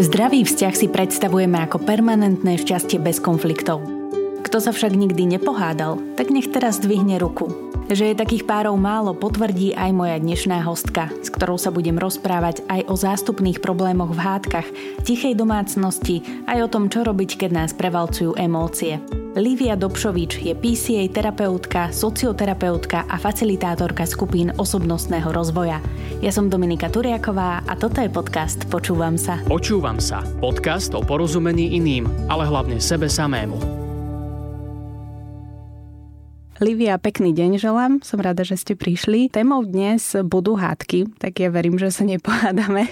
Zdravý vzťah si predstavujeme ako permanentné šťastie bez konfliktov. Kto sa však nikdy nepohádal, tak nech teraz zdvihne ruku. Že je takých párov málo, potvrdí aj moja dnešná hostka, s ktorou sa budem rozprávať aj o zástupných problémoch v hádkach, tichej domácnosti, aj o tom, čo robiť, keď nás prevalcujú emócie. Lívia Dobšovič je PCA terapeutka, socioterapeutka a facilitátorka skupín osobnostného rozvoja. Ja som Dominika Turiaková a toto je podcast Počúvam sa. Počúvam sa. Podcast o porozumení iným, ale hlavne sebe samému. Livia, pekný deň želám. Som rada, že ste prišli. Témou dnes budú hádky, tak ja verím, že sa nepohádame.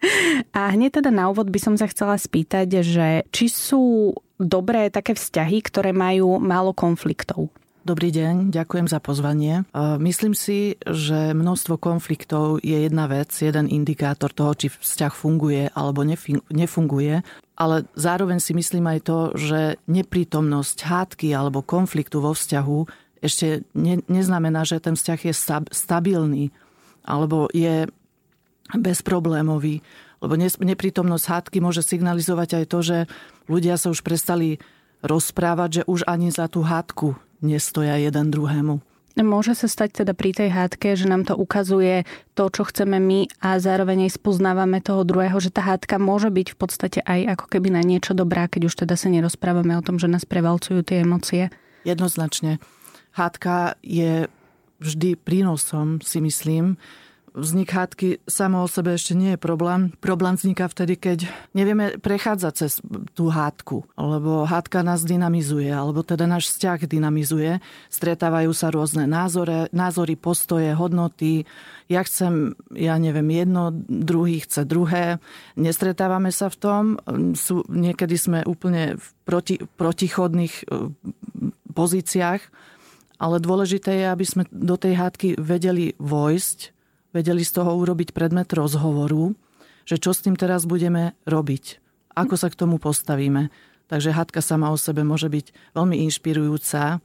A hneď teda na úvod by som sa chcela spýtať, že či sú dobré také vzťahy, ktoré majú málo konfliktov? Dobrý deň, ďakujem za pozvanie. Myslím si, že množstvo konfliktov je jedna vec, jeden indikátor toho, či vzťah funguje alebo nefunguje, ale zároveň si myslím aj to, že neprítomnosť hádky alebo konfliktu vo vzťahu ešte ne, neznamená, že ten vzťah je stabilný alebo je bezproblémový. Lebo neprítomnosť hádky môže signalizovať aj to, že ľudia sa už prestali rozprávať, že už ani za tú hádku nestoja jeden druhému. Môže sa stať teda pri tej hádke, že nám to ukazuje to, čo chceme my a zároveň aj spoznávame toho druhého, že tá hádka môže byť v podstate aj ako keby na niečo dobrá, keď už teda sa nerozprávame o tom, že nás prevalcujú tie emócie. Jednoznačne. Hádka je vždy prínosom, si myslím, vznik hádky samo o sebe ešte nie je problém. Problém vzniká vtedy, keď nevieme prechádzať cez tú hádku, lebo hádka nás dynamizuje, alebo teda náš vzťah dynamizuje. Stretávajú sa rôzne názory, názory, postoje, hodnoty. Ja chcem, ja neviem, jedno, druhý chce druhé. Nestretávame sa v tom. Sú, niekedy sme úplne v proti, protichodných e, pozíciách, ale dôležité je, aby sme do tej hádky vedeli vojsť vedeli z toho urobiť predmet rozhovoru, že čo s tým teraz budeme robiť, ako sa k tomu postavíme. Takže hadka sama o sebe môže byť veľmi inšpirujúca,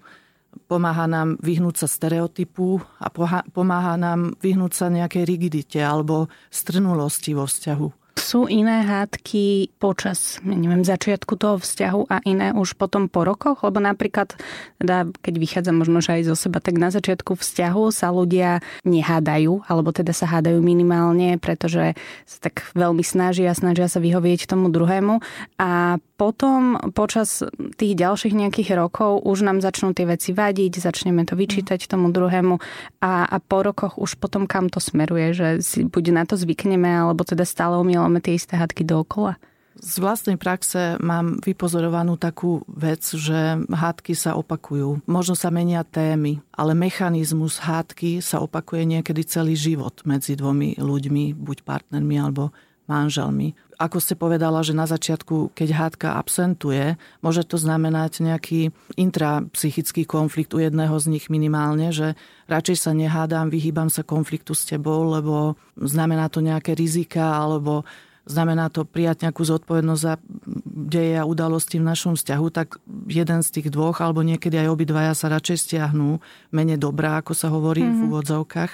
pomáha nám vyhnúť sa stereotypu a pomáha nám vyhnúť sa nejakej rigidite alebo strnulosti vo vzťahu. Sú iné hádky počas, neviem, začiatku toho vzťahu a iné už potom po rokoch? Lebo napríklad, teda, keď vychádza možno že aj zo seba, tak na začiatku vzťahu sa ľudia nehádajú, alebo teda sa hádajú minimálne, pretože sa tak veľmi snažia, snažia sa vyhovieť tomu druhému. A potom počas tých ďalších nejakých rokov už nám začnú tie veci vadiť, začneme to vyčítať tomu druhému a, a po rokoch už potom kam to smeruje, že si buď na to zvykneme, alebo teda stále omýlame tie isté hadky dookola. Z vlastnej praxe mám vypozorovanú takú vec, že hádky sa opakujú. Možno sa menia témy, ale mechanizmus hádky sa opakuje niekedy celý život medzi dvomi ľuďmi, buď partnermi alebo manželmi. Ako ste povedala, že na začiatku, keď hádka absentuje, môže to znamenať nejaký intrapsychický konflikt u jedného z nich minimálne, že radšej sa nehádam, vyhýbam sa konfliktu s tebou, lebo znamená to nejaké rizika, alebo znamená to prijať nejakú zodpovednosť za deje a udalosti v našom vzťahu, tak jeden z tých dvoch, alebo niekedy aj obidvaja sa radšej stiahnú mene dobrá, ako sa hovorí mm-hmm. v mhm. úvodzovkách.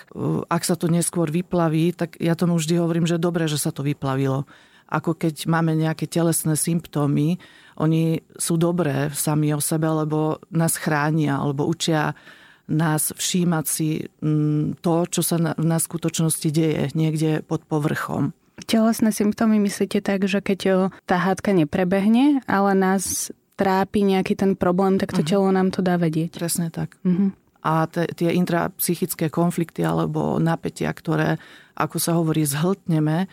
Ak sa to neskôr vyplaví, tak ja tomu vždy hovorím, že dobre, že sa to vyplavilo. Ako keď máme nejaké telesné symptómy, oni sú dobré sami o sebe, lebo nás chránia, alebo učia nás všímať si mm, to, čo sa na, na skutočnosti deje niekde pod povrchom. Telesné symptómy myslíte tak, že keď tá hádka neprebehne, ale nás trápi nejaký ten problém, tak to uh-huh. telo nám to dá vedieť. Presne tak. Uh-huh. A te, tie intrapsychické konflikty alebo napätia, ktoré, ako sa hovorí, zhltneme,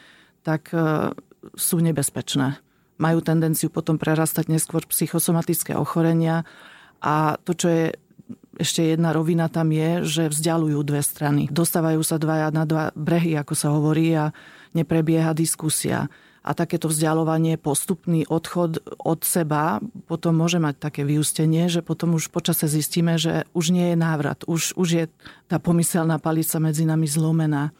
tak e, sú nebezpečné. Majú tendenciu potom prerastať neskôr psychosomatické ochorenia a to, čo je ešte jedna rovina tam je, že vzdialujú dve strany. Dostávajú sa dvaja na dva brehy, ako sa hovorí, a neprebieha diskusia. A takéto vzdialovanie, postupný odchod od seba potom môže mať také vyústenie, že potom už počase zistíme, že už nie je návrat. Už, už je tá pomyselná palica medzi nami zlomená.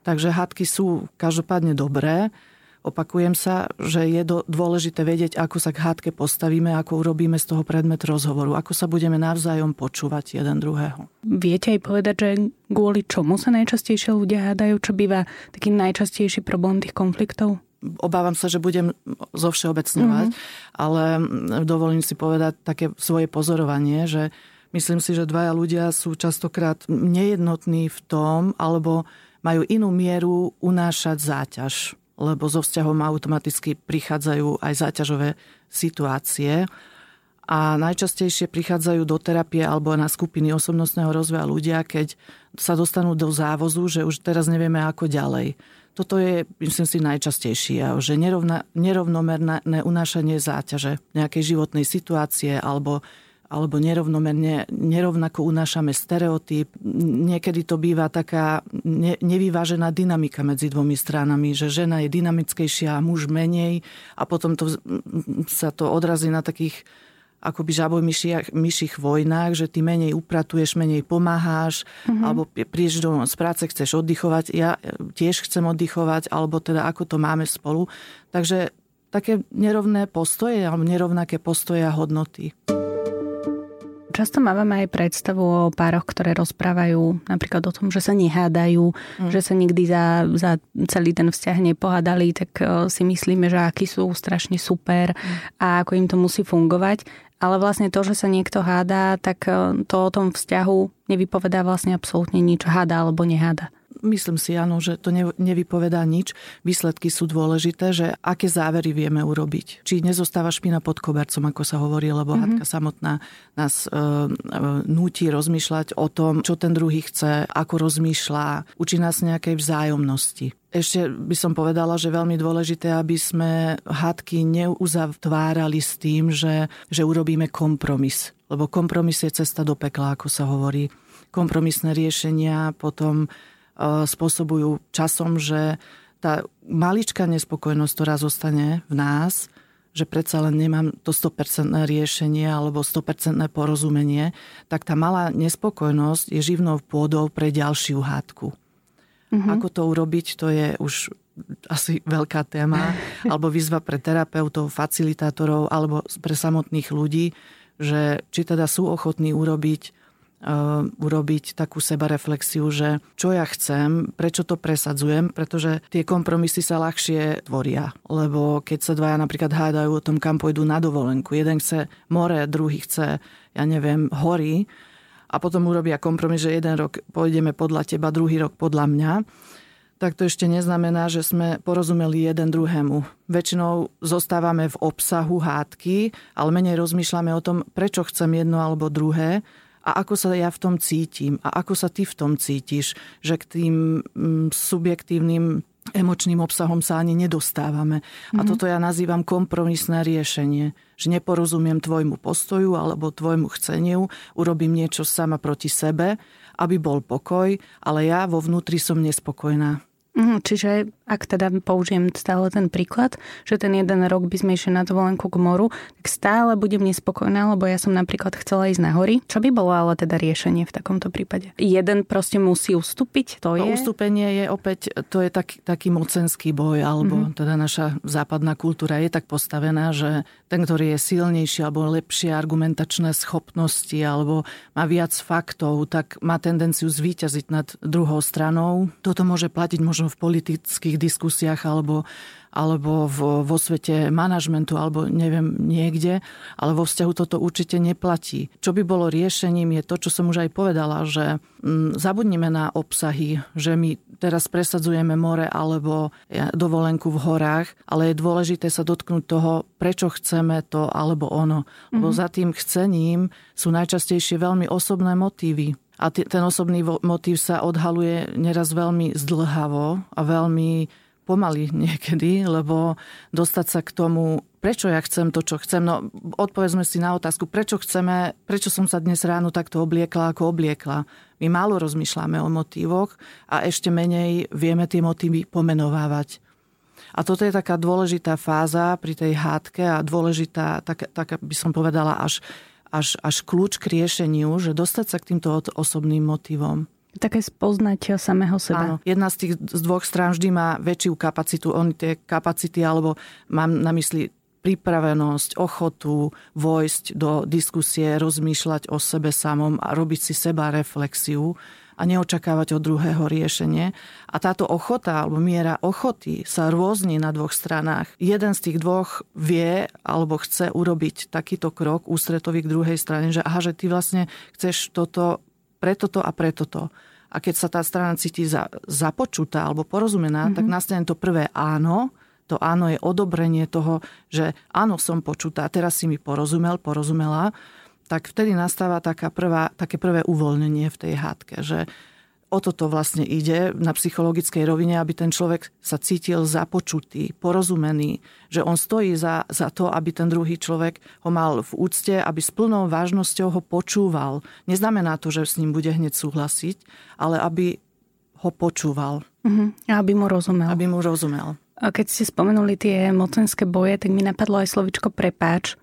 Takže hádky sú každopádne dobré, Opakujem sa, že je dôležité vedieť, ako sa k hádke postavíme, ako urobíme z toho predmet rozhovoru, ako sa budeme navzájom počúvať jeden druhého. Viete aj povedať, že kvôli čomu sa najčastejšie ľudia hádajú, čo býva taký najčastejší problém tých konfliktov? obávam sa, že budem zo všeobecňovať, mm-hmm. ale dovolím si povedať také svoje pozorovanie, že myslím si, že dvaja ľudia sú častokrát nejednotní v tom, alebo majú inú mieru unášať záťaž lebo zo vzťahom automaticky prichádzajú aj záťažové situácie a najčastejšie prichádzajú do terapie alebo na skupiny osobnostného rozvoja ľudia, keď sa dostanú do závozu, že už teraz nevieme ako ďalej. Toto je, myslím si, najčastejšie, že nerovna, nerovnomerné unášanie záťaže nejakej životnej situácie alebo alebo nerovnomerne, nerovnako unášame stereotyp. Niekedy to býva taká ne, nevyvážená dynamika medzi dvomi stranami, že žena je dynamickejšia a muž menej a potom to, sa to odrazí na takých akoby žaboj myších, myších vojnách, že ty menej upratuješ, menej pomáháš, mm-hmm. alebo prídeš do z práce, chceš oddychovať, ja tiež chcem oddychovať, alebo teda ako to máme spolu. Takže také nerovné postoje, alebo nerovnaké postoje a hodnoty. Často máme aj predstavu o pároch, ktoré rozprávajú napríklad o tom, že sa nehádajú, mm. že sa nikdy za, za celý ten vzťah nepohádali, tak e, si myslíme, že akí sú strašne super mm. a ako im to musí fungovať. Ale vlastne to, že sa niekto hádá, tak e, to o tom vzťahu nevypovedá vlastne absolútne nič. Háda alebo neháda. Myslím si, áno, že to nevypovedá nič. Výsledky sú dôležité, že aké závery vieme urobiť. Či nezostáva špina pod kobercom, ako sa hovorí, lebo mm-hmm. hádka samotná nás e, e, núti rozmýšľať o tom, čo ten druhý chce, ako rozmýšľa, učí nás nejakej vzájomnosti. Ešte by som povedala, že veľmi dôležité, aby sme hádky neuzatvárali s tým, že, že urobíme kompromis. Lebo kompromis je cesta do pekla, ako sa hovorí. Kompromisné riešenia potom spôsobujú časom, že tá maličká nespokojnosť, ktorá zostane v nás, že predsa len nemám to 100% riešenie alebo 100% porozumenie, tak tá malá nespokojnosť je živnou pôdou pre ďalšiu hádku. Mm-hmm. Ako to urobiť, to je už asi veľká téma, alebo výzva pre terapeutov, facilitátorov alebo pre samotných ľudí, že či teda sú ochotní urobiť urobiť takú sebareflexiu, že čo ja chcem, prečo to presadzujem, pretože tie kompromisy sa ľahšie tvoria. Lebo keď sa dvaja napríklad hádajú o tom, kam pôjdu na dovolenku, jeden chce more, druhý chce, ja neviem, hory, a potom urobia kompromis, že jeden rok pôjdeme podľa teba, druhý rok podľa mňa, tak to ešte neznamená, že sme porozumeli jeden druhému. Väčšinou zostávame v obsahu hádky, ale menej rozmýšľame o tom, prečo chcem jedno alebo druhé a ako sa ja v tom cítim a ako sa ty v tom cítiš, že k tým mm, subjektívnym emočným obsahom sa ani nedostávame. Mm-hmm. A mhm. toto ja nazývam kompromisné riešenie. Že neporozumiem tvojmu postoju alebo tvojmu chceniu, urobím niečo sama proti sebe, aby bol pokoj, ale ja vo vnútri som nespokojná. Mhm, čiže ak teda použijem stále ten príklad, že ten jeden rok by sme išli na dovolenku k moru, tak stále budem nespokojná, lebo ja som napríklad chcela ísť na hory. Čo by bolo ale teda riešenie v takomto prípade? Jeden proste musí ustúpiť, to, to je... ustúpenie je opäť, to je tak, taký mocenský boj, alebo mm-hmm. teda naša západná kultúra je tak postavená, že ten, ktorý je silnejší alebo lepšie argumentačné schopnosti alebo má viac faktov, tak má tendenciu zvíťaziť nad druhou stranou. Toto môže platiť možno v politických diskusiách alebo alebo v, vo svete manažmentu, alebo neviem, niekde, ale vo vzťahu toto určite neplatí. Čo by bolo riešením je to, čo som už aj povedala, že mm, zabudnime na obsahy, že my teraz presadzujeme more alebo dovolenku v horách, ale je dôležité sa dotknúť toho, prečo chceme to alebo ono. Lebo mm-hmm. za tým chcením sú najčastejšie veľmi osobné motívy. A ten osobný motív sa odhaluje neraz veľmi zdlhavo a veľmi pomaly niekedy, lebo dostať sa k tomu, prečo ja chcem to, čo chcem. No, odpovedzme si na otázku, prečo chceme, prečo som sa dnes ráno takto obliekla, ako obliekla. My málo rozmýšľame o motívoch a ešte menej vieme tie motívy pomenovávať. A toto je taká dôležitá fáza pri tej hádke a dôležitá, tak, tak by som povedala, až, až, až kľúč k riešeniu, že dostať sa k týmto osobným motivom. Také spoznať samého seba. Áno, jedna z tých z dvoch strán vždy má väčšiu kapacitu. Oni tie kapacity, alebo mám na mysli pripravenosť, ochotu vojsť do diskusie, rozmýšľať o sebe samom a robiť si seba reflexiu a neočakávať od druhého riešenie. A táto ochota alebo miera ochoty sa rôzni na dvoch stranách. Jeden z tých dvoch vie alebo chce urobiť takýto krok ústretový k druhej strane, že aha, že ty vlastne chceš toto preto to a preto to. A keď sa tá strana cíti za, započutá alebo porozumená, mm-hmm. tak nastane to prvé áno, to áno je odobrenie toho, že áno, som počutá, teraz si mi porozumel, porozumela tak vtedy nastáva taká prvá, také prvé uvoľnenie v tej hádke, že o toto vlastne ide na psychologickej rovine, aby ten človek sa cítil započutý, porozumený, že on stojí za, za to, aby ten druhý človek ho mal v úcte, aby s plnou vážnosťou ho počúval. Neznamená to, že s ním bude hneď súhlasiť, ale aby ho počúval. Uh-huh. Aby mu rozumel. Aby mu rozumel. A keď ste spomenuli tie mocenské boje, tak mi napadlo aj slovičko prepáč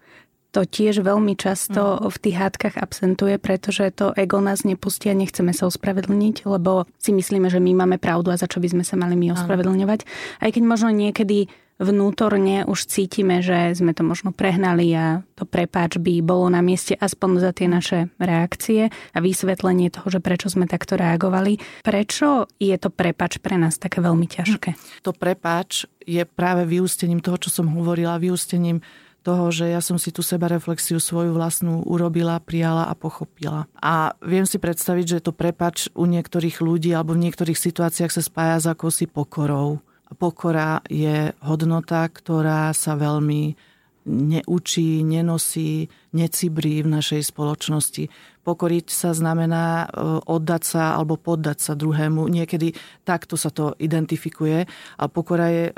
to tiež veľmi často mm. v tých hádkach absentuje, pretože to ego nás nepustí a nechceme sa ospravedlniť, lebo si myslíme, že my máme pravdu a za čo by sme sa mali my ospravedlňovať. Aj keď možno niekedy vnútorne už cítime, že sme to možno prehnali a to prepáč by bolo na mieste aspoň za tie naše reakcie a vysvetlenie toho, že prečo sme takto reagovali. Prečo je to prepáč pre nás také veľmi ťažké? To prepáč je práve vyústením toho, čo som hovorila, vyústením toho, že ja som si tú seba reflexiu svoju vlastnú urobila, prijala a pochopila. A viem si predstaviť, že to prepač u niektorých ľudí alebo v niektorých situáciách sa spája s akousi pokorou. Pokora je hodnota, ktorá sa veľmi neučí, nenosí, necibrí v našej spoločnosti. Pokoriť sa znamená e, oddať sa alebo poddať sa druhému. Niekedy takto sa to identifikuje. A pokora je e,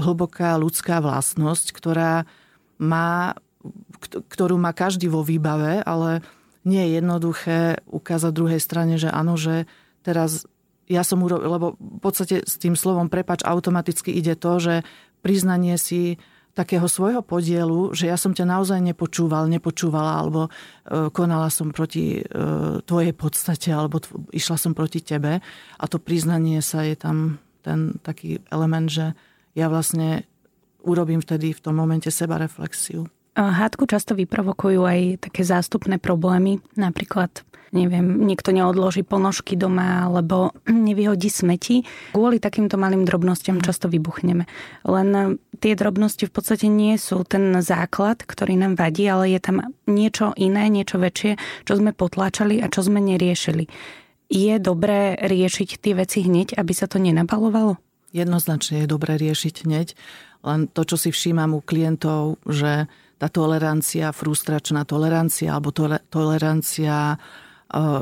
hlboká ľudská vlastnosť, ktorá má, ktorú má každý vo výbave, ale nie je jednoduché ukázať druhej strane, že áno, že teraz ja som urobil, lebo v podstate s tým slovom prepač automaticky ide to, že priznanie si takého svojho podielu, že ja som ťa naozaj nepočúval, nepočúvala, alebo e, konala som proti e, tvojej podstate, alebo tvo, išla som proti tebe. A to priznanie sa je tam ten taký element, že ja vlastne urobím vtedy v tom momente seba reflexiu. Hádku často vyprovokujú aj také zástupné problémy, napríklad neviem, niekto neodloží ponožky doma alebo nevyhodí smeti. Kvôli takýmto malým drobnostiam často vybuchneme. Len tie drobnosti v podstate nie sú ten základ, ktorý nám vadí, ale je tam niečo iné, niečo väčšie, čo sme potláčali a čo sme neriešili. Je dobré riešiť tie veci hneď, aby sa to nenabalovalo? Jednoznačne je dobré riešiť hneď len to, čo si všímam u klientov, že tá tolerancia, frustračná tolerancia alebo tolerancia e,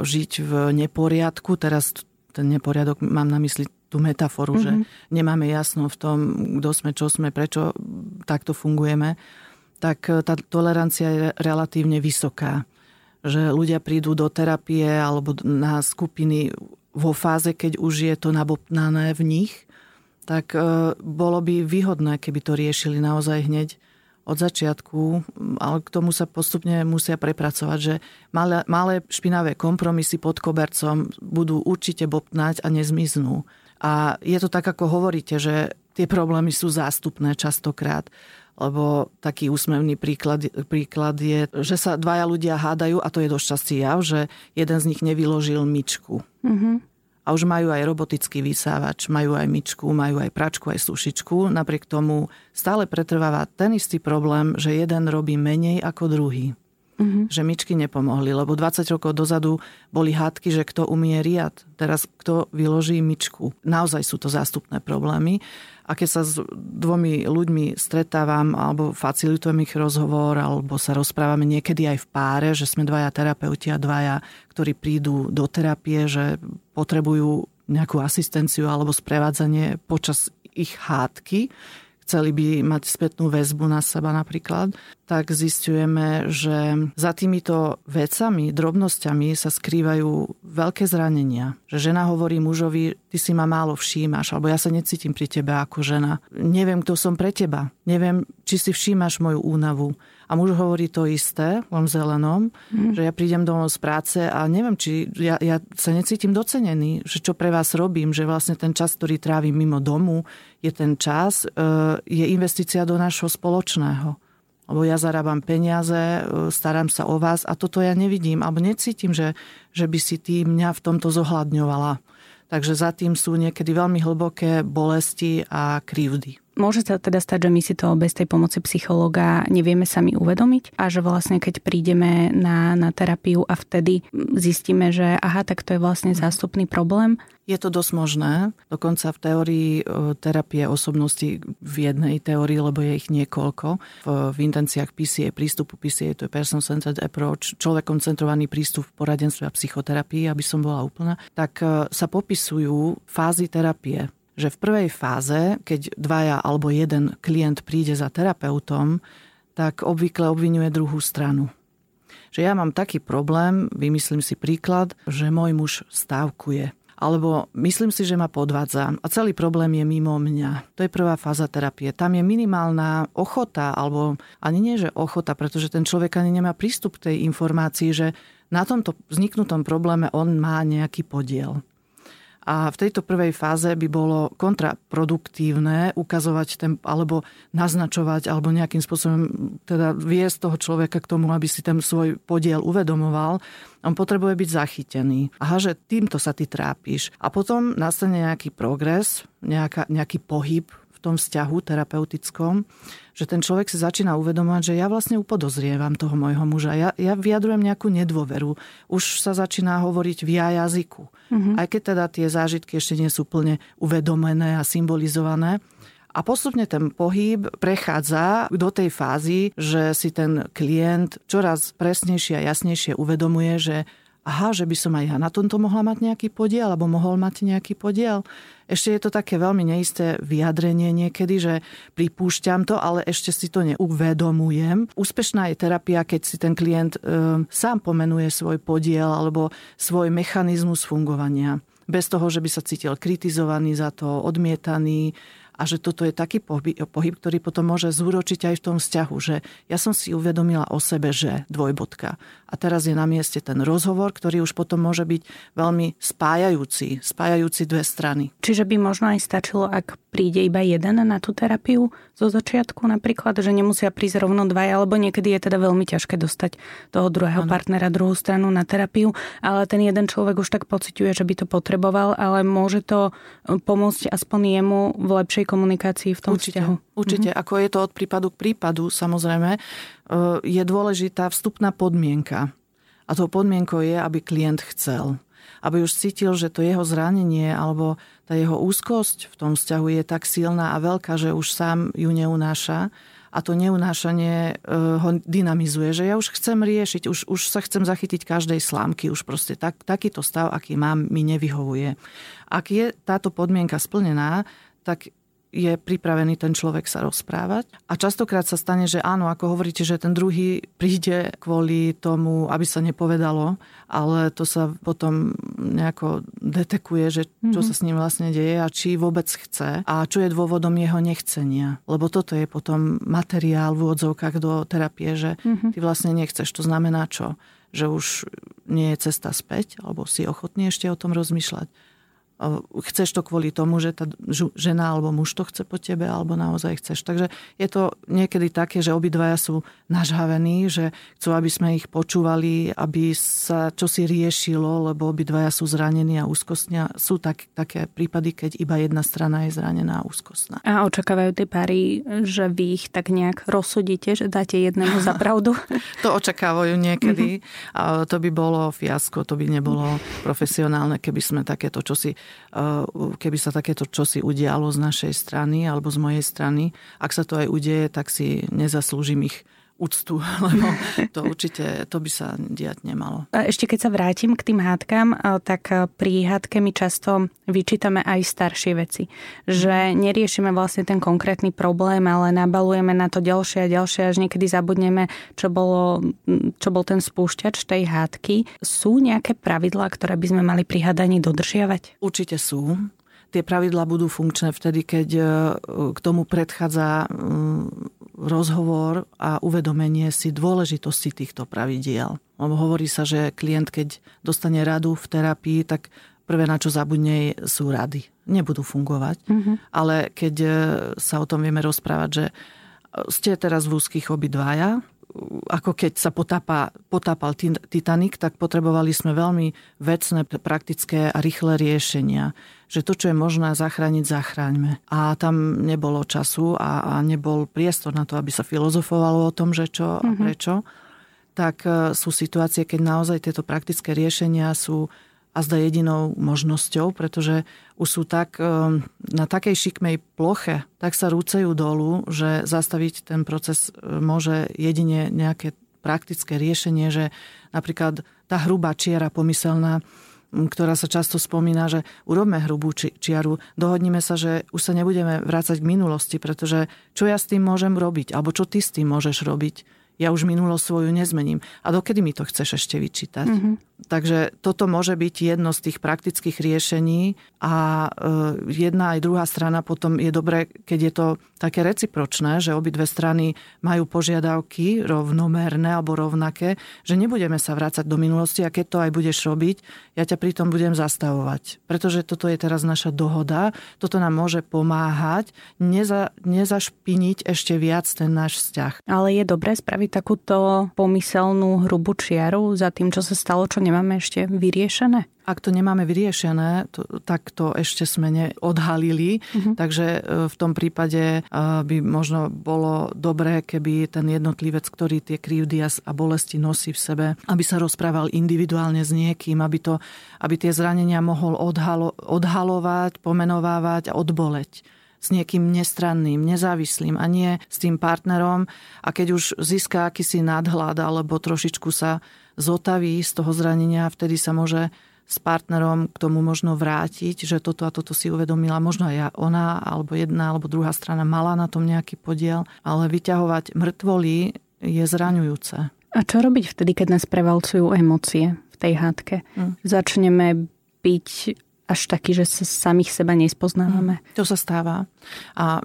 žiť v neporiadku, teraz ten neporiadok mám na mysli tú metaforu, mm-hmm. že mhm. nemáme jasno v tom, kto sme, čo sme, prečo takto fungujeme, tak e, tá tolerancia je relatívne vysoká. Že ľudia prídu do terapie alebo na skupiny vo fáze, keď už je to nabopnané v nich tak e, bolo by výhodné, keby to riešili naozaj hneď od začiatku, ale k tomu sa postupne musia prepracovať, že malé, malé špinavé kompromisy pod kobercom budú určite bopnať a nezmiznú. A je to tak, ako hovoríte, že tie problémy sú zástupné častokrát lebo taký úsmevný príklad, príklad je, že sa dvaja ľudia hádajú a to je dosť častý jav, že jeden z nich nevyložil myčku. Mm-hmm a už majú aj robotický vysávač, majú aj myčku, majú aj pračku, aj sušičku. Napriek tomu stále pretrváva ten istý problém, že jeden robí menej ako druhý. Mm-hmm. Že myčky nepomohli, lebo 20 rokov dozadu boli hádky, že kto umie riad, teraz kto vyloží myčku. Naozaj sú to zástupné problémy. A keď sa s dvomi ľuďmi stretávam alebo facilitujem ich rozhovor alebo sa rozprávame niekedy aj v páre, že sme dvaja terapeuti a dvaja, ktorí prídu do terapie, že potrebujú nejakú asistenciu alebo sprevádzanie počas ich hádky, chceli by mať spätnú väzbu na seba napríklad, tak zistujeme, že za týmito vecami, drobnosťami sa skrývajú veľké zranenia. Že žena hovorí mužovi, ty si ma málo všímaš, alebo ja sa necítim pri tebe ako žena. Neviem, kto som pre teba. Neviem, či si všímaš moju únavu. A muž hovorí to isté, len zelenom, mm. že ja prídem domov z práce a neviem, či ja, ja sa necítim docenený, že čo pre vás robím, že vlastne ten čas, ktorý trávim mimo domu, je ten čas, e, je investícia do nášho spoločného. lebo ja zarábam peniaze, e, starám sa o vás a toto ja nevidím, alebo necítim, že, že by si ty mňa v tomto zohľadňovala. Takže za tým sú niekedy veľmi hlboké bolesti a krivdy. Môže sa teda stať, že my si to bez tej pomoci psychológa nevieme sami uvedomiť a že vlastne keď prídeme na, na terapiu a vtedy zistíme, že aha, tak to je vlastne zástupný problém. Je to dosť možné. Dokonca v teórii e, terapie osobnosti v jednej teórii, lebo je ich niekoľko. V, v intenciách PCA, prístupu PCA, to je Person-Centered Approach, človekom centrovaný prístup v poradenstve a psychoterapii, aby som bola úplná, tak e, sa popisujú fázy terapie že v prvej fáze, keď dvaja alebo jeden klient príde za terapeutom, tak obvykle obvinuje druhú stranu. Že ja mám taký problém, vymyslím si príklad, že môj muž stávkuje. Alebo myslím si, že ma podvádza a celý problém je mimo mňa. To je prvá fáza terapie. Tam je minimálna ochota, alebo ani nie, že ochota, pretože ten človek ani nemá prístup k tej informácii, že na tomto vzniknutom probléme on má nejaký podiel. A v tejto prvej fáze by bolo kontraproduktívne ukazovať ten, alebo naznačovať, alebo nejakým spôsobom teda viesť toho človeka k tomu, aby si ten svoj podiel uvedomoval. On potrebuje byť zachytený. Aha, že týmto sa ty trápiš. A potom nastane nejaký progres, nejaká, nejaký pohyb tom vzťahu terapeutickom, že ten človek si začína uvedomovať, že ja vlastne upodozrievam toho môjho muža. Ja, ja vyjadrujem nejakú nedôveru. Už sa začína hovoriť v ja jazyku. Mm-hmm. Aj keď teda tie zážitky ešte nie sú plne uvedomené a symbolizované. A postupne ten pohyb prechádza do tej fázy, že si ten klient čoraz presnejšie a jasnejšie uvedomuje, že aha, že by som aj ja na tomto mohla mať nejaký podiel, alebo mohol mať nejaký podiel. Ešte je to také veľmi neisté vyjadrenie niekedy, že pripúšťam to, ale ešte si to neuvedomujem. Úspešná je terapia, keď si ten klient e, sám pomenuje svoj podiel alebo svoj mechanizmus fungovania. Bez toho, že by sa cítil kritizovaný za to, odmietaný, a že toto je taký pohyb, pohyb, ktorý potom môže zúročiť aj v tom vzťahu, že ja som si uvedomila o sebe, že dvojbodka. A teraz je na mieste ten rozhovor, ktorý už potom môže byť veľmi spájajúci, spájajúci dve strany. Čiže by možno aj stačilo, ak príde iba jeden na tú terapiu zo začiatku napríklad, že nemusia prísť rovno dvaja, alebo niekedy je teda veľmi ťažké dostať toho druhého ano. partnera, druhú stranu na terapiu, ale ten jeden človek už tak pociťuje, že by to potreboval, ale môže to pomôcť aspoň jemu v lepšej komunikácii v tom určite, vzťahu. Určite, mm-hmm. ako je to od prípadu k prípadu, samozrejme, e, je dôležitá vstupná podmienka. A tou podmienkou je, aby klient chcel. Aby už cítil, že to jeho zranenie alebo tá jeho úzkosť v tom vzťahu je tak silná a veľká, že už sám ju neunáša a to neunášanie e, ho dynamizuje, že ja už chcem riešiť, už, už sa chcem zachytiť každej slámky, už proste tak, takýto stav, aký mám, mi nevyhovuje. Ak je táto podmienka splnená, tak je pripravený ten človek sa rozprávať. A častokrát sa stane, že áno, ako hovoríte, že ten druhý príde kvôli tomu, aby sa nepovedalo, ale to sa potom nejako detekuje, že čo mm-hmm. sa s ním vlastne deje a či vôbec chce a čo je dôvodom jeho nechcenia. Lebo toto je potom materiál v úvodzovkách do terapie, že mm-hmm. ty vlastne nechceš. To znamená čo? Že už nie je cesta späť, alebo si ochotný ešte o tom rozmýšľať chceš to kvôli tomu, že tá žena alebo muž to chce po tebe, alebo naozaj chceš. Takže je to niekedy také, že obidvaja sú nažhavení, že chcú, aby sme ich počúvali, aby sa čosi riešilo, lebo obidvaja sú zranení a úzkostnia. Sú tak, také prípady, keď iba jedna strana je zranená a úzkostná. A očakávajú tie páry, že vy ich tak nejak rozsudíte, že dáte jednému za pravdu? to očakávajú niekedy. Mm-hmm. A to by bolo fiasko, to by nebolo profesionálne, keby sme takéto čosi keby sa takéto čosi udialo z našej strany alebo z mojej strany. Ak sa to aj udeje, tak si nezaslúžim ich úctu, lebo to určite, to by sa diať nemalo. Ešte keď sa vrátim k tým hádkam, tak pri hádke my často vyčítame aj staršie veci. Že neriešime vlastne ten konkrétny problém, ale nabalujeme na to ďalšie a ďalšie, až niekedy zabudneme, čo, bolo, čo bol ten spúšťač tej hádky. Sú nejaké pravidlá, ktoré by sme mali pri hádaní dodržiavať? Určite sú tie pravidlá budú funkčné vtedy, keď e, k tomu predchádza rozhovor a uvedomenie si dôležitosti týchto pravidiel. Lebo hovorí sa, že klient, keď dostane radu v terapii, tak prvé, na čo zabudne, sú rady. Nebudú fungovať. Mm-hmm. Ale keď e, sa o tom vieme rozprávať, že ste teraz v úzkých obidvaja, ako keď sa potápa, potápal Titanic, tak potrebovali sme veľmi vecné, praktické a rýchle riešenia. Že to, čo je možné zachrániť, zachráňme. A tam nebolo času a, a nebol priestor na to, aby sa filozofovalo o tom, že čo a mhm. prečo. Tak e, sú situácie, keď naozaj tieto praktické riešenia sú a zda jedinou možnosťou, pretože už sú tak ehm, na takej šikmej ploche, tak sa rúcejú dolu, že zastaviť ten proces e, môže jedine nejaké praktické riešenie, že napríklad tá hrubá čiara pomyselná, ktorá sa často spomína, že urobme hrubú čiaru, dohodnime sa, že už sa nebudeme vrácať k minulosti, pretože čo ja s tým môžem robiť, alebo čo ty s tým môžeš robiť ja už minulosť svoju nezmením. A dokedy mi to chceš ešte vyčítať? Mm-hmm. Takže toto môže byť jedno z tých praktických riešení a e, jedna aj druhá strana potom je dobré, keď je to také recipročné, že obidve strany majú požiadavky rovnomerné alebo rovnaké, že nebudeme sa vrácať do minulosti a keď to aj budeš robiť, ja ťa pritom budem zastavovať. Pretože toto je teraz naša dohoda, toto nám môže pomáhať neza, nezašpiniť ešte viac ten náš vzťah. Ale je dobré spraviť takúto pomyselnú hrubú čiaru za tým, čo sa stalo, čo nemáme ešte vyriešené? Ak to nemáme vyriešené, to, tak to ešte sme neodhalili. Uh-huh. Takže e, v tom prípade e, by možno bolo dobré, keby ten jednotlivec, ktorý tie krivdy a bolesti nosí v sebe, aby sa rozprával individuálne s niekým, aby, to, aby tie zranenia mohol odhalo, odhalovať, pomenovávať a odboleť s niekým nestranným, nezávislým a nie s tým partnerom. A keď už získa akýsi nadhľad alebo trošičku sa zotaví z toho zranenia, vtedy sa môže s partnerom k tomu možno vrátiť, že toto a toto si uvedomila. Možno aj ona, alebo jedna, alebo druhá strana mala na tom nejaký podiel, ale vyťahovať mŕtvoly je zraňujúce. A čo robiť vtedy, keď nás prevalcujú emócie v tej hádke? Hm. Začneme byť až taký, že sa samých seba nespoznávame. Hm. To sa stáva. A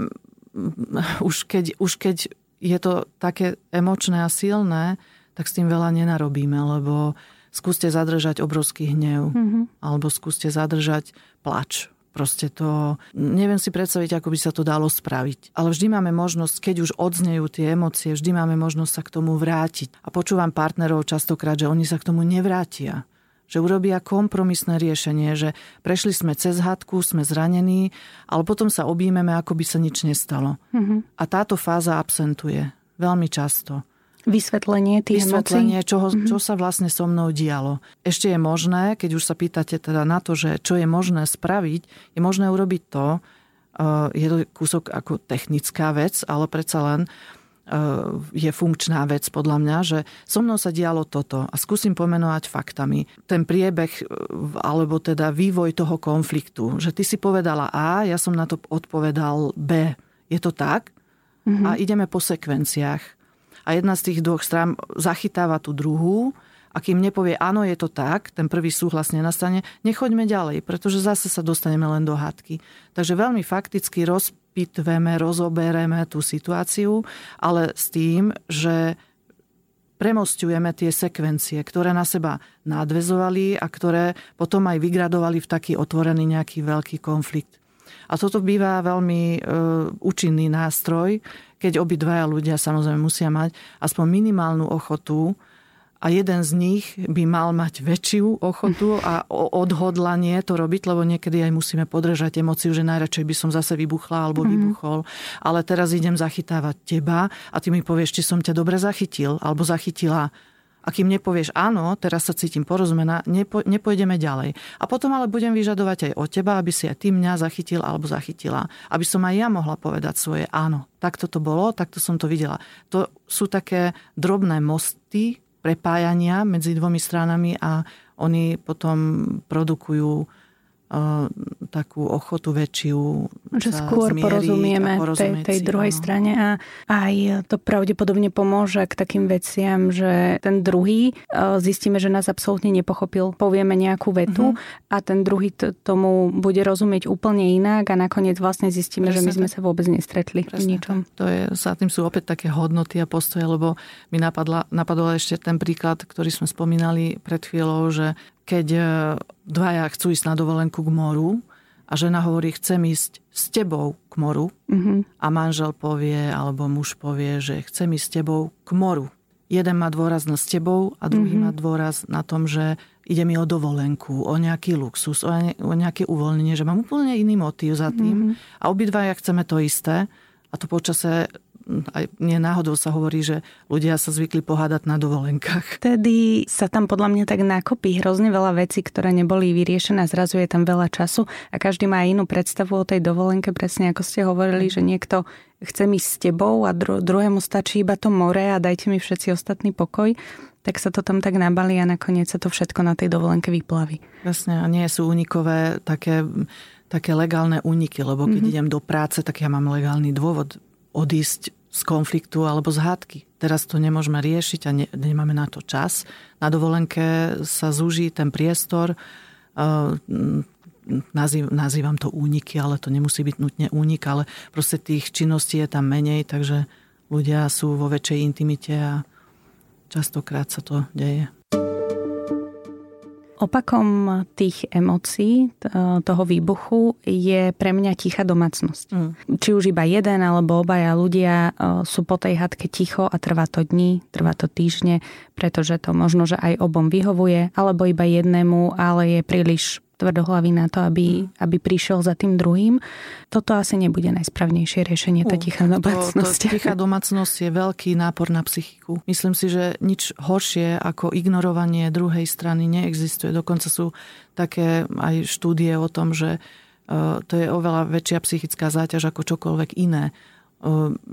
už keď, už keď je to také emočné a silné, tak s tým veľa nenarobíme, lebo skúste zadržať obrovský hnev mm-hmm. alebo skúste zadržať plač. Proste to, neviem si predstaviť, ako by sa to dalo spraviť. Ale vždy máme možnosť, keď už odznejú tie emócie, vždy máme možnosť sa k tomu vrátiť. A počúvam partnerov častokrát, že oni sa k tomu nevrátia že urobia kompromisné riešenie, že prešli sme cez hadku, sme zranení, ale potom sa objímeme, ako by sa nič nestalo. Mm-hmm. A táto fáza absentuje veľmi často. Vysvetlenie tých Vysvetlenie, čo, mm-hmm. čo sa vlastne so mnou dialo. Ešte je možné, keď už sa pýtate teda na to, že čo je možné spraviť, je možné urobiť to, uh, je to kúsok ako technická vec, ale predsa len uh, je funkčná vec podľa mňa, že so mnou sa dialo toto a skúsim pomenovať faktami. Ten priebeh uh, alebo teda vývoj toho konfliktu, že ty si povedala A, ja som na to odpovedal B. Je to tak? Mm-hmm. A ideme po sekvenciách a jedna z tých dvoch strán zachytáva tú druhú a kým nepovie áno, je to tak, ten prvý súhlas nenastane, nechoďme ďalej, pretože zase sa dostaneme len do hádky. Takže veľmi fakticky rozpitveme, rozobereme tú situáciu, ale s tým, že premostujeme tie sekvencie, ktoré na seba nadvezovali a ktoré potom aj vygradovali v taký otvorený nejaký veľký konflikt. A toto býva veľmi e, účinný nástroj, keď obidvaja ľudia samozrejme musia mať aspoň minimálnu ochotu a jeden z nich by mal mať väčšiu ochotu a odhodlanie to robiť, lebo niekedy aj musíme podržať emóciu, že najradšej by som zase vybuchla alebo mm. vybuchol. Ale teraz idem zachytávať teba a ty mi povieš, či som ťa dobre zachytil alebo zachytila a kým nepovieš áno, teraz sa cítim porozumená, nepo, nepôjdeme ďalej. A potom ale budem vyžadovať aj od teba, aby si aj ty mňa zachytil alebo zachytila. Aby som aj ja mohla povedať svoje áno. Takto to bolo, takto som to videla. To sú také drobné mosty, prepájania medzi dvomi stranami a oni potom produkujú takú ochotu väčšiu. Že skôr porozumieme tej, tej druhej áno. strane a aj to pravdepodobne pomôže k takým veciam, že ten druhý zistíme, že nás absolútne nepochopil. Povieme nejakú vetu uh-huh. a ten druhý t- tomu bude rozumieť úplne inak a nakoniec vlastne zistíme, Presne že my sme sa vôbec nestretli Presne v ničom. To je, za tým sú opäť také hodnoty a postoje, lebo mi napadla, napadol ešte ten príklad, ktorý sme spomínali pred chvíľou, že keď e, dvaja chcú ísť na dovolenku k moru a žena hovorí, chcem ísť s tebou k moru mm-hmm. a manžel povie, alebo muž povie, že chcem ísť s tebou k moru. Jeden má dôraz na s tebou a druhý mm-hmm. má dôraz na tom, že ide mi o dovolenku, o nejaký luxus, o, ne, o nejaké uvoľnenie, že mám úplne iný motív za tým mm-hmm. a obidvaja chceme to isté a to počase aj nie náhodou sa hovorí, že ľudia sa zvykli pohádať na dovolenkách. Vtedy sa tam podľa mňa tak nakopí hrozne veľa vecí, ktoré neboli vyriešené, zrazu je tam veľa času a každý má inú predstavu o tej dovolenke, presne ako ste hovorili, že niekto chce ísť s tebou a dru- druhému stačí iba to more a dajte mi všetci ostatný pokoj tak sa to tam tak nabalí a nakoniec sa to všetko na tej dovolenke vyplaví. Jasne, a nie sú unikové také, také legálne úniky, lebo keď mm-hmm. idem do práce, tak ja mám legálny dôvod odísť z konfliktu alebo z hádky. Teraz to nemôžeme riešiť a ne, nemáme na to čas. Na dovolenke sa zúži ten priestor, nazýv, nazývam to úniky, ale to nemusí byť nutne únik, ale proste tých činností je tam menej, takže ľudia sú vo väčšej intimite a častokrát sa to deje. Opakom tých emócií, toho výbuchu je pre mňa tichá domácnosť. Mm. Či už iba jeden alebo obaja ľudia e, sú po tej hadke ticho a trvá to dní, trvá to týždne, pretože to možno, že aj obom vyhovuje, alebo iba jednému, ale je príliš tvrdohlavý na to, aby, mm. aby prišiel za tým druhým. Toto asi nebude najsprávnejšie riešenie, tá tichá domácnosť. To, to, tichá domácnosť je veľký nápor na psychiku. Myslím si, že nič horšie ako ignorovanie druhej strany neexistuje. Dokonca sú také aj štúdie o tom, že e, to je oveľa väčšia psychická záťaž ako čokoľvek iné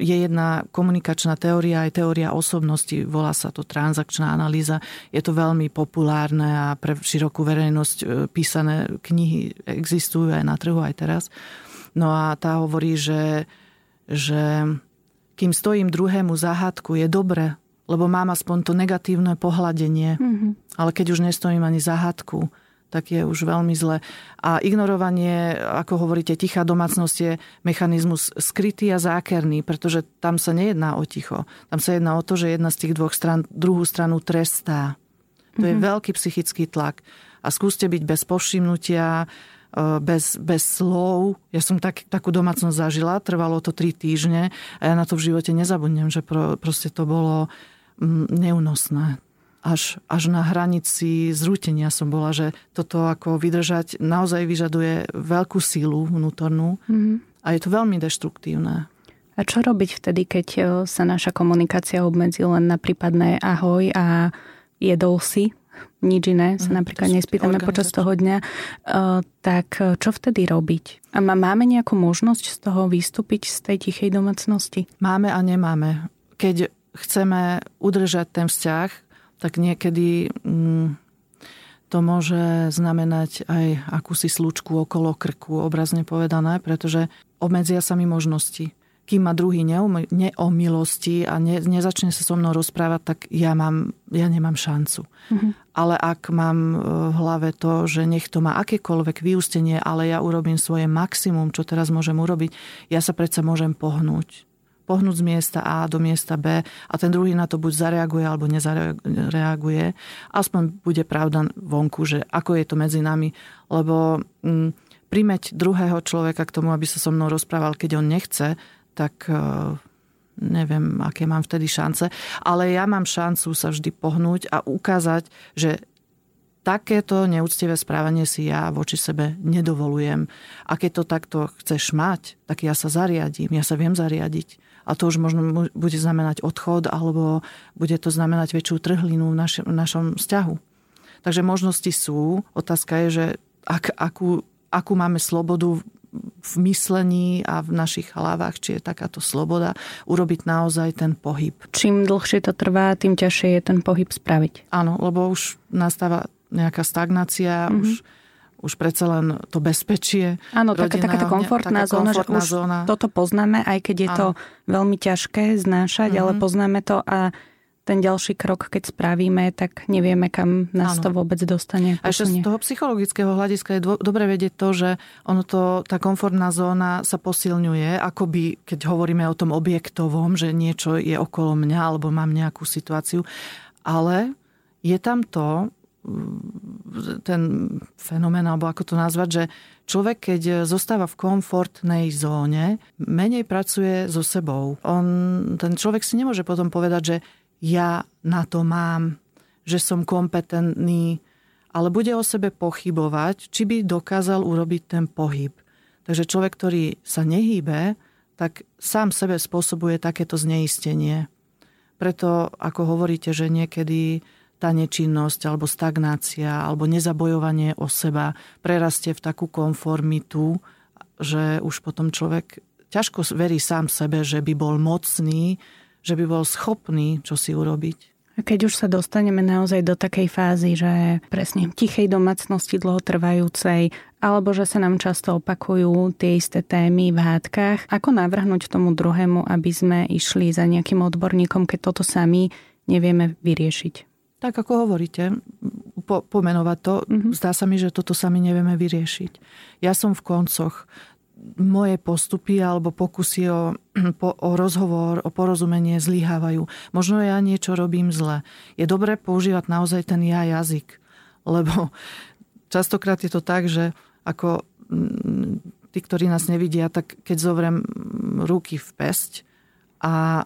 je jedna komunikačná teória, aj teória osobnosti, volá sa to transakčná analýza. Je to veľmi populárne a pre širokú verejnosť e, písané knihy existujú aj na trhu aj teraz. No a tá hovorí, že, že kým stojím druhému záhadku, je dobre, lebo mám aspoň to negatívne pohľadenie. Mm-hmm. Ale keď už nestojím ani záhadku, tak je už veľmi zle. A ignorovanie, ako hovoríte, tichá domácnosť je mechanizmus skrytý a zákerný, pretože tam sa nejedná o ticho. Tam sa jedná o to, že jedna z tých dvoch stran druhú stranu trestá. To mm-hmm. je mhm. veľký psychický tlak. A skúste byť bez povšimnutia, e, bez, bez slov. Ja som tak, takú domácnosť zažila, trvalo to tri týždne a ja na to v živote nezabudnem, že pro, proste to bolo mm, neúnosné až, až na hranici zrútenia som bola, že toto ako vydržať naozaj vyžaduje veľkú sílu vnútornú mm-hmm. a je to veľmi deštruktívne. A čo robiť vtedy, keď e, sa naša komunikácia obmedzí len na prípadné ahoj a jedol si, nič iné sa mm, napríklad nespýtame počas toho dňa, e, tak e, čo vtedy robiť? A máme nejakú možnosť z toho vystúpiť z tej tichej domácnosti? Máme a nemáme. Keď chceme udržať ten vzťah, tak niekedy mm, to môže znamenať aj akúsi slučku okolo krku, obrazne povedané, pretože obmedzia sa mi možnosti. Kým ma druhý neomilosti a ne, nezačne sa so mnou rozprávať, tak ja, mám, ja nemám šancu. Mm-hmm. Ale ak mám e, v hlave to, že nech to má akékoľvek vyústenie, ale ja urobím svoje maximum, čo teraz môžem urobiť, ja sa predsa môžem pohnúť pohnúť z miesta A do miesta B a ten druhý na to buď zareaguje alebo nezareaguje. Aspoň bude pravda vonku, že ako je to medzi nami, lebo mm, primeť druhého človeka k tomu, aby sa so mnou rozprával, keď on nechce, tak e, neviem, aké mám vtedy šance. Ale ja mám šancu sa vždy pohnúť a ukázať, že takéto neúctivé správanie si ja voči sebe nedovolujem. A keď to takto chceš mať, tak ja sa zariadím, ja sa viem zariadiť a to už možno bude znamenať odchod alebo bude to znamenať väčšiu trhlinu v, naš, v našom vzťahu. Takže možnosti sú. Otázka je, že ak, akú, akú máme slobodu v myslení a v našich hlavách, či je takáto sloboda, urobiť naozaj ten pohyb. Čím dlhšie to trvá, tým ťažšie je ten pohyb spraviť. Áno, lebo už nastáva nejaká stagnácia, mm-hmm. už už predsa len to bezpečie. Áno, taká, taká tá komfortná, taká zóna, komfortná že zóna. už toto poznáme, aj keď je Áno. to veľmi ťažké znášať, mm-hmm. ale poznáme to a ten ďalší krok, keď spravíme, tak nevieme, kam nás Áno. to vôbec dostane. A ešte z toho psychologického hľadiska je dvo- dobre vedieť to, že ono to, tá komfortná zóna sa posilňuje, akoby, keď hovoríme o tom objektovom, že niečo je okolo mňa, alebo mám nejakú situáciu. Ale je tam to, ten fenomén, alebo ako to nazvať, že človek, keď zostáva v komfortnej zóne, menej pracuje so sebou. On, ten človek si nemôže potom povedať, že ja na to mám, že som kompetentný, ale bude o sebe pochybovať, či by dokázal urobiť ten pohyb. Takže človek, ktorý sa nehýbe, tak sám sebe spôsobuje takéto zneistenie. Preto, ako hovoríte, že niekedy tá nečinnosť alebo stagnácia alebo nezabojovanie o seba prerastie v takú konformitu, že už potom človek ťažko verí sám sebe, že by bol mocný, že by bol schopný čo si urobiť. Keď už sa dostaneme naozaj do takej fázy, že presne tichej domácnosti dlhotrvajúcej, alebo že sa nám často opakujú tie isté témy v hádkach, ako navrhnúť tomu druhému, aby sme išli za nejakým odborníkom, keď toto sami nevieme vyriešiť? Tak ako hovoríte, po, pomenovať to, mm-hmm. zdá sa mi, že toto sami nevieme vyriešiť. Ja som v koncoch moje postupy alebo pokusy o, o rozhovor, o porozumenie zlyhávajú. Možno ja niečo robím zle. Je dobré používať naozaj ten ja jazyk, lebo častokrát je to tak, že ako tí, ktorí nás nevidia, tak keď zovrem ruky v pesť a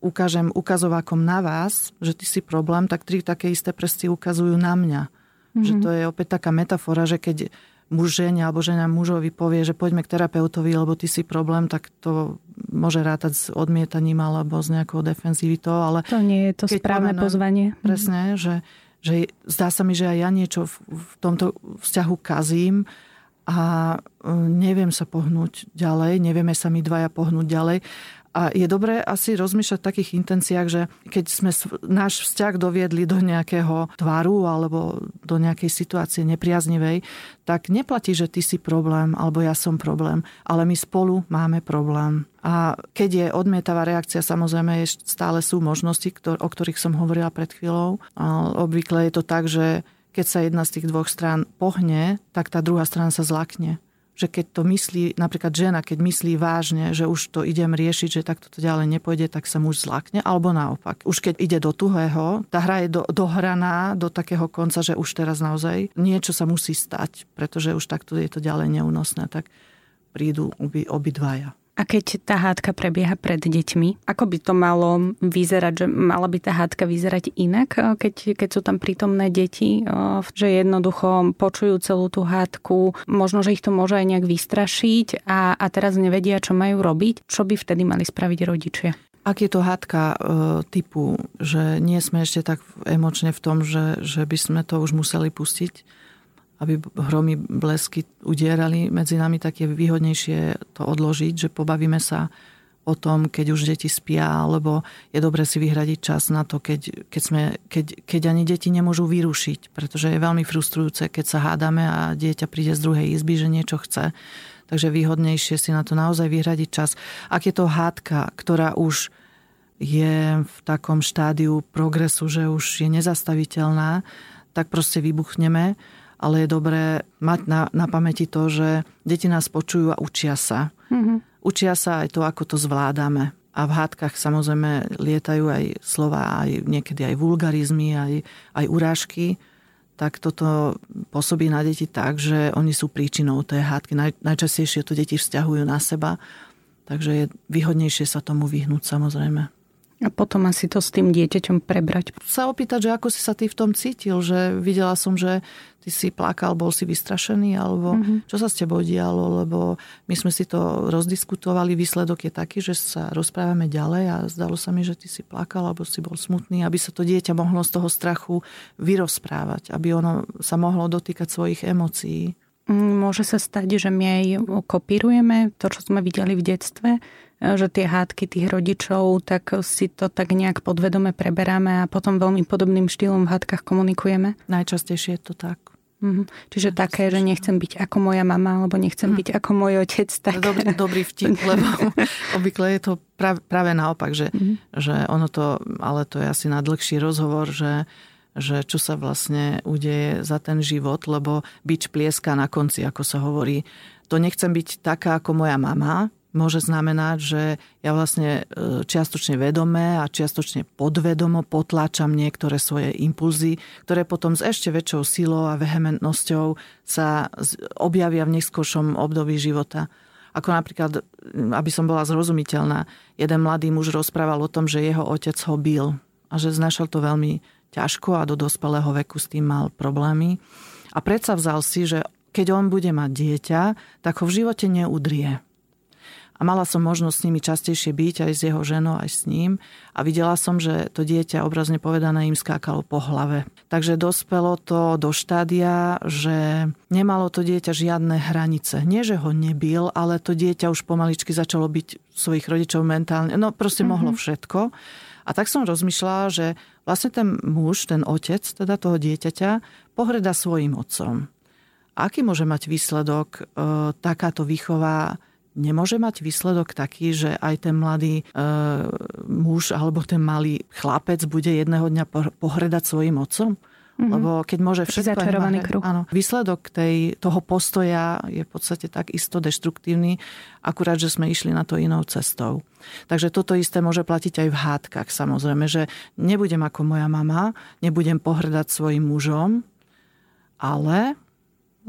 ukážem ukazovákom na vás, že ty si problém, tak tri také isté prsty ukazujú na mňa. Mm-hmm. Že to je opäť taká metafora, že keď muž žene alebo žena mužovi povie, že poďme k terapeutovi, lebo ty si problém, tak to môže rátať s odmietaním alebo s nejakou defenzivitou. Ale to nie je to správne pomenujem, pozvanie. Presne, že, že zdá sa mi, že aj ja niečo v, v tomto vzťahu kazím a e, neviem sa pohnúť ďalej, nevieme sa mi dvaja pohnúť ďalej. A je dobré asi rozmýšľať v takých intenciách, že keď sme náš vzťah doviedli do nejakého tvaru alebo do nejakej situácie nepriaznivej, tak neplatí, že ty si problém alebo ja som problém, ale my spolu máme problém. A keď je odmietavá reakcia, samozrejme stále sú možnosti, o ktorých som hovorila pred chvíľou. A obvykle je to tak, že keď sa jedna z tých dvoch strán pohne, tak tá druhá strana sa zlakne že keď to myslí, napríklad žena, keď myslí vážne, že už to idem riešiť, že takto to ďalej nepôjde, tak sa muž zlakne, alebo naopak. Už keď ide do tuhého, tá hra je do, dohraná do takého konca, že už teraz naozaj niečo sa musí stať, pretože už takto je to ďalej neúnosné, tak prídu obi, obidvaja. A keď tá hádka prebieha pred deťmi, ako by to malo vyzerať, že mala by tá hádka vyzerať inak, eh, keď, keď sú tam prítomné deti, eh, že jednoducho počujú celú tú hádku, možno, že ich to môže aj nejak vystrašiť a, a teraz nevedia, čo majú robiť, čo by vtedy mali spraviť rodičia? Ak je to hádka e, typu, že nie sme ešte tak emočne v tom, že, že by sme to už museli pustiť, aby hromy, blesky udierali medzi nami, tak je výhodnejšie to odložiť, že pobavíme sa o tom, keď už deti spia, alebo je dobre si vyhradiť čas na to, keď, keď, sme, keď, keď ani deti nemôžu vyrušiť, pretože je veľmi frustrujúce, keď sa hádame a dieťa príde z druhej izby, že niečo chce. Takže výhodnejšie si na to naozaj vyhradiť čas. Ak je to hádka, ktorá už je v takom štádiu progresu, že už je nezastaviteľná, tak proste vybuchneme ale je dobré mať na, na pamäti to, že deti nás počujú a učia sa. Mm-hmm. Učia sa aj to, ako to zvládame. A v hádkach samozrejme lietajú aj slova, aj niekedy aj vulgarizmy, aj, aj urážky. Tak toto pôsobí na deti tak, že oni sú príčinou tej hádky. Naj, najčastejšie to deti vzťahujú na seba. Takže je výhodnejšie sa tomu vyhnúť samozrejme. A potom asi to s tým dieťaťom prebrať. Sa opýtať, že ako si sa ty v tom cítil, že videla som, že ty si plakal, bol si vystrašený, alebo mm-hmm. čo sa s tebou dialo, lebo my sme si to rozdiskutovali, výsledok je taký, že sa rozprávame ďalej a zdalo sa mi, že ty si plakal, alebo si bol smutný, aby sa to dieťa mohlo z toho strachu vyrozprávať, aby ono sa mohlo dotýkať svojich emócií. Mm, môže sa stať, že my aj kopírujeme to, čo sme videli v detstve, že tie hádky tých rodičov, tak si to tak nejak podvedome preberáme a potom veľmi podobným štýlom v hádkach komunikujeme? Najčastejšie je to tak. Mm-hmm. Čiže Najčastejšie. také, že nechcem byť ako moja mama, alebo nechcem mm. byť ako môj otec. Tak... Dobrý, dobrý vtip, lebo obvykle je to práve, práve naopak, že, mm-hmm. že ono to, ale to je asi na dlhší rozhovor, že že čo sa vlastne udeje za ten život, lebo byť plieska na konci, ako sa hovorí. To nechcem byť taká ako moja mama, môže znamenať, že ja vlastne e, čiastočne vedomé a čiastočne podvedomo potláčam niektoré svoje impulzy, ktoré potom s ešte väčšou silou a vehementnosťou sa objavia v neskôršom období života. Ako napríklad, aby som bola zrozumiteľná, jeden mladý muž rozprával o tom, že jeho otec ho bil a že znašal to veľmi ťažko a do dospelého veku s tým mal problémy. A predsa vzal si, že keď on bude mať dieťa, tak ho v živote neudrie a mala som možnosť s nimi častejšie byť aj s jeho ženou, aj s ním a videla som, že to dieťa obrazne povedané im skákalo po hlave. Takže dospelo to do štádia, že nemalo to dieťa žiadne hranice. Nie, že ho nebil, ale to dieťa už pomaličky začalo byť svojich rodičov mentálne, no proste mm-hmm. mohlo všetko. A tak som rozmýšľala, že vlastne ten muž, ten otec teda toho dieťaťa pohreda svojim otcom. Aký môže mať výsledok e, takáto výchova nemôže mať výsledok taký, že aj ten mladý e, muž alebo ten malý chlapec bude jedného dňa pohredať svojim otcom? Mm-hmm. Lebo keď môže všetko... Začarovaný kruh. Áno. Výsledok tej, toho postoja je v podstate tak isto deštruktívny, akurát, že sme išli na to inou cestou. Takže toto isté môže platiť aj v hádkach samozrejme, že nebudem ako moja mama, nebudem pohrdať svojim mužom, ale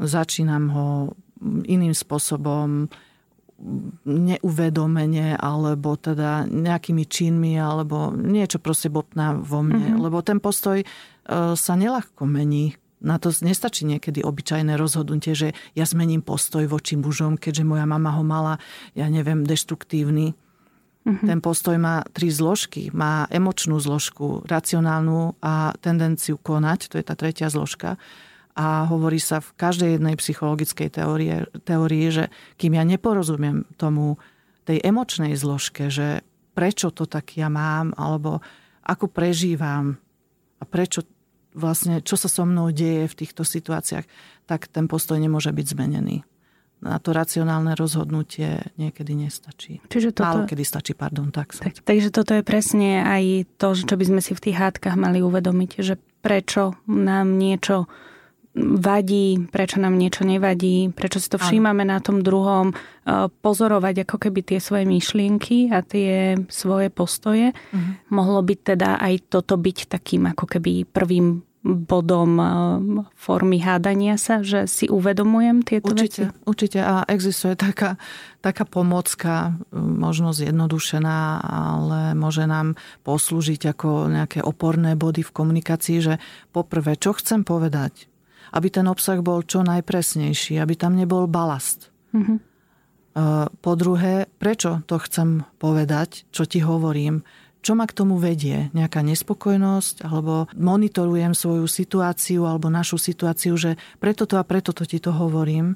začínam ho iným spôsobom neuvedomenie alebo teda nejakými činmi alebo niečo proste bopná vo mne. Mm-hmm. Lebo ten postoj e, sa nelahko mení. Na to nestačí niekedy obyčajné rozhodnutie, že ja zmením postoj voči mužom, keďže moja mama ho mala, ja neviem, deštruktívny. Mm-hmm. Ten postoj má tri zložky. Má emočnú zložku, racionálnu a tendenciu konať, to je tá tretia zložka a hovorí sa v každej jednej psychologickej teórie, teórii, že kým ja neporozumiem tomu, tej emočnej zložke, že prečo to tak ja mám, alebo ako prežívam a prečo vlastne, čo sa so mnou deje v týchto situáciách, tak ten postoj nemôže byť zmenený. Na to racionálne rozhodnutie niekedy nestačí. Čiže toto... Málo kedy stačí, pardon, tak, tak. Takže toto je presne aj to, čo by sme si v tých hádkach mali uvedomiť, že prečo nám niečo vadí, prečo nám niečo nevadí, prečo si to všímame na tom druhom, e, pozorovať ako keby tie svoje myšlienky a tie svoje postoje. Uh-huh. Mohlo by teda aj toto byť takým ako keby prvým bodom e, formy hádania sa, že si uvedomujem tieto určite, veci? Určite a existuje taká, taká pomocka, možno zjednodušená, ale môže nám poslúžiť ako nejaké oporné body v komunikácii, že poprvé, čo chcem povedať, aby ten obsah bol čo najpresnejší, aby tam nebol balast. Mm-hmm. Po druhé, prečo to chcem povedať, čo ti hovorím, čo ma k tomu vedie, nejaká nespokojnosť, alebo monitorujem svoju situáciu alebo našu situáciu, že preto to a preto to ti to hovorím.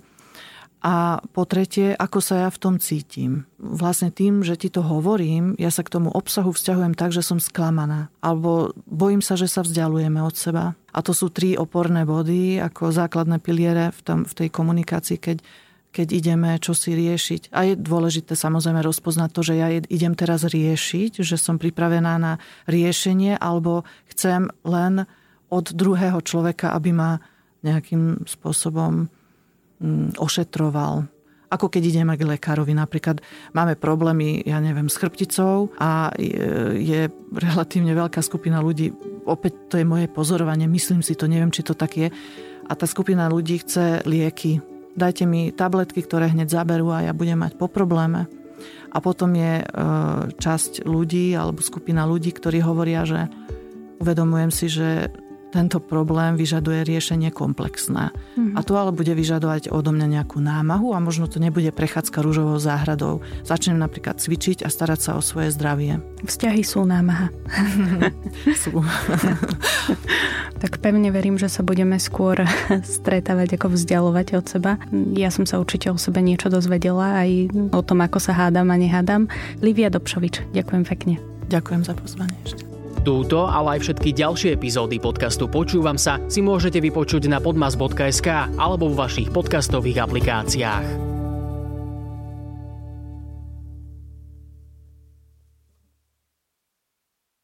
A po tretie, ako sa ja v tom cítim. Vlastne tým, že ti to hovorím, ja sa k tomu obsahu vzťahujem tak, že som sklamaná. Alebo bojím sa, že sa vzdialujeme od seba. A to sú tri oporné body ako základné piliere v, tom, v tej komunikácii, keď, keď ideme čo si riešiť. A je dôležité samozrejme rozpoznať to, že ja idem teraz riešiť, že som pripravená na riešenie, alebo chcem len od druhého človeka, aby ma nejakým spôsobom ošetroval. Ako keď ideme k lekárovi, napríklad máme problémy, ja neviem, s chrbticou a je relatívne veľká skupina ľudí, opäť to je moje pozorovanie, myslím si to, neviem, či to tak je, a tá skupina ľudí chce lieky. Dajte mi tabletky, ktoré hneď zaberú a ja budem mať po probléme. A potom je e, časť ľudí alebo skupina ľudí, ktorí hovoria, že uvedomujem si, že tento problém vyžaduje riešenie komplexné. Mm-hmm. A to ale bude vyžadovať odo mňa nejakú námahu a možno to nebude prechádzka rúžovou záhradou. Začnem napríklad cvičiť a starať sa o svoje zdravie. Vzťahy sú námaha. sú. tak pevne verím, že sa budeme skôr stretávať ako vzdialovať od seba. Ja som sa určite o sebe niečo dozvedela aj o tom, ako sa hádam a nehádam. Livia Dobšovič, ďakujem pekne. Ďakujem za pozvanie ešte. Túto, ale aj všetky ďalšie epizódy podcastu Počúvam sa si môžete vypočuť na podmas.sk alebo v vašich podcastových aplikáciách.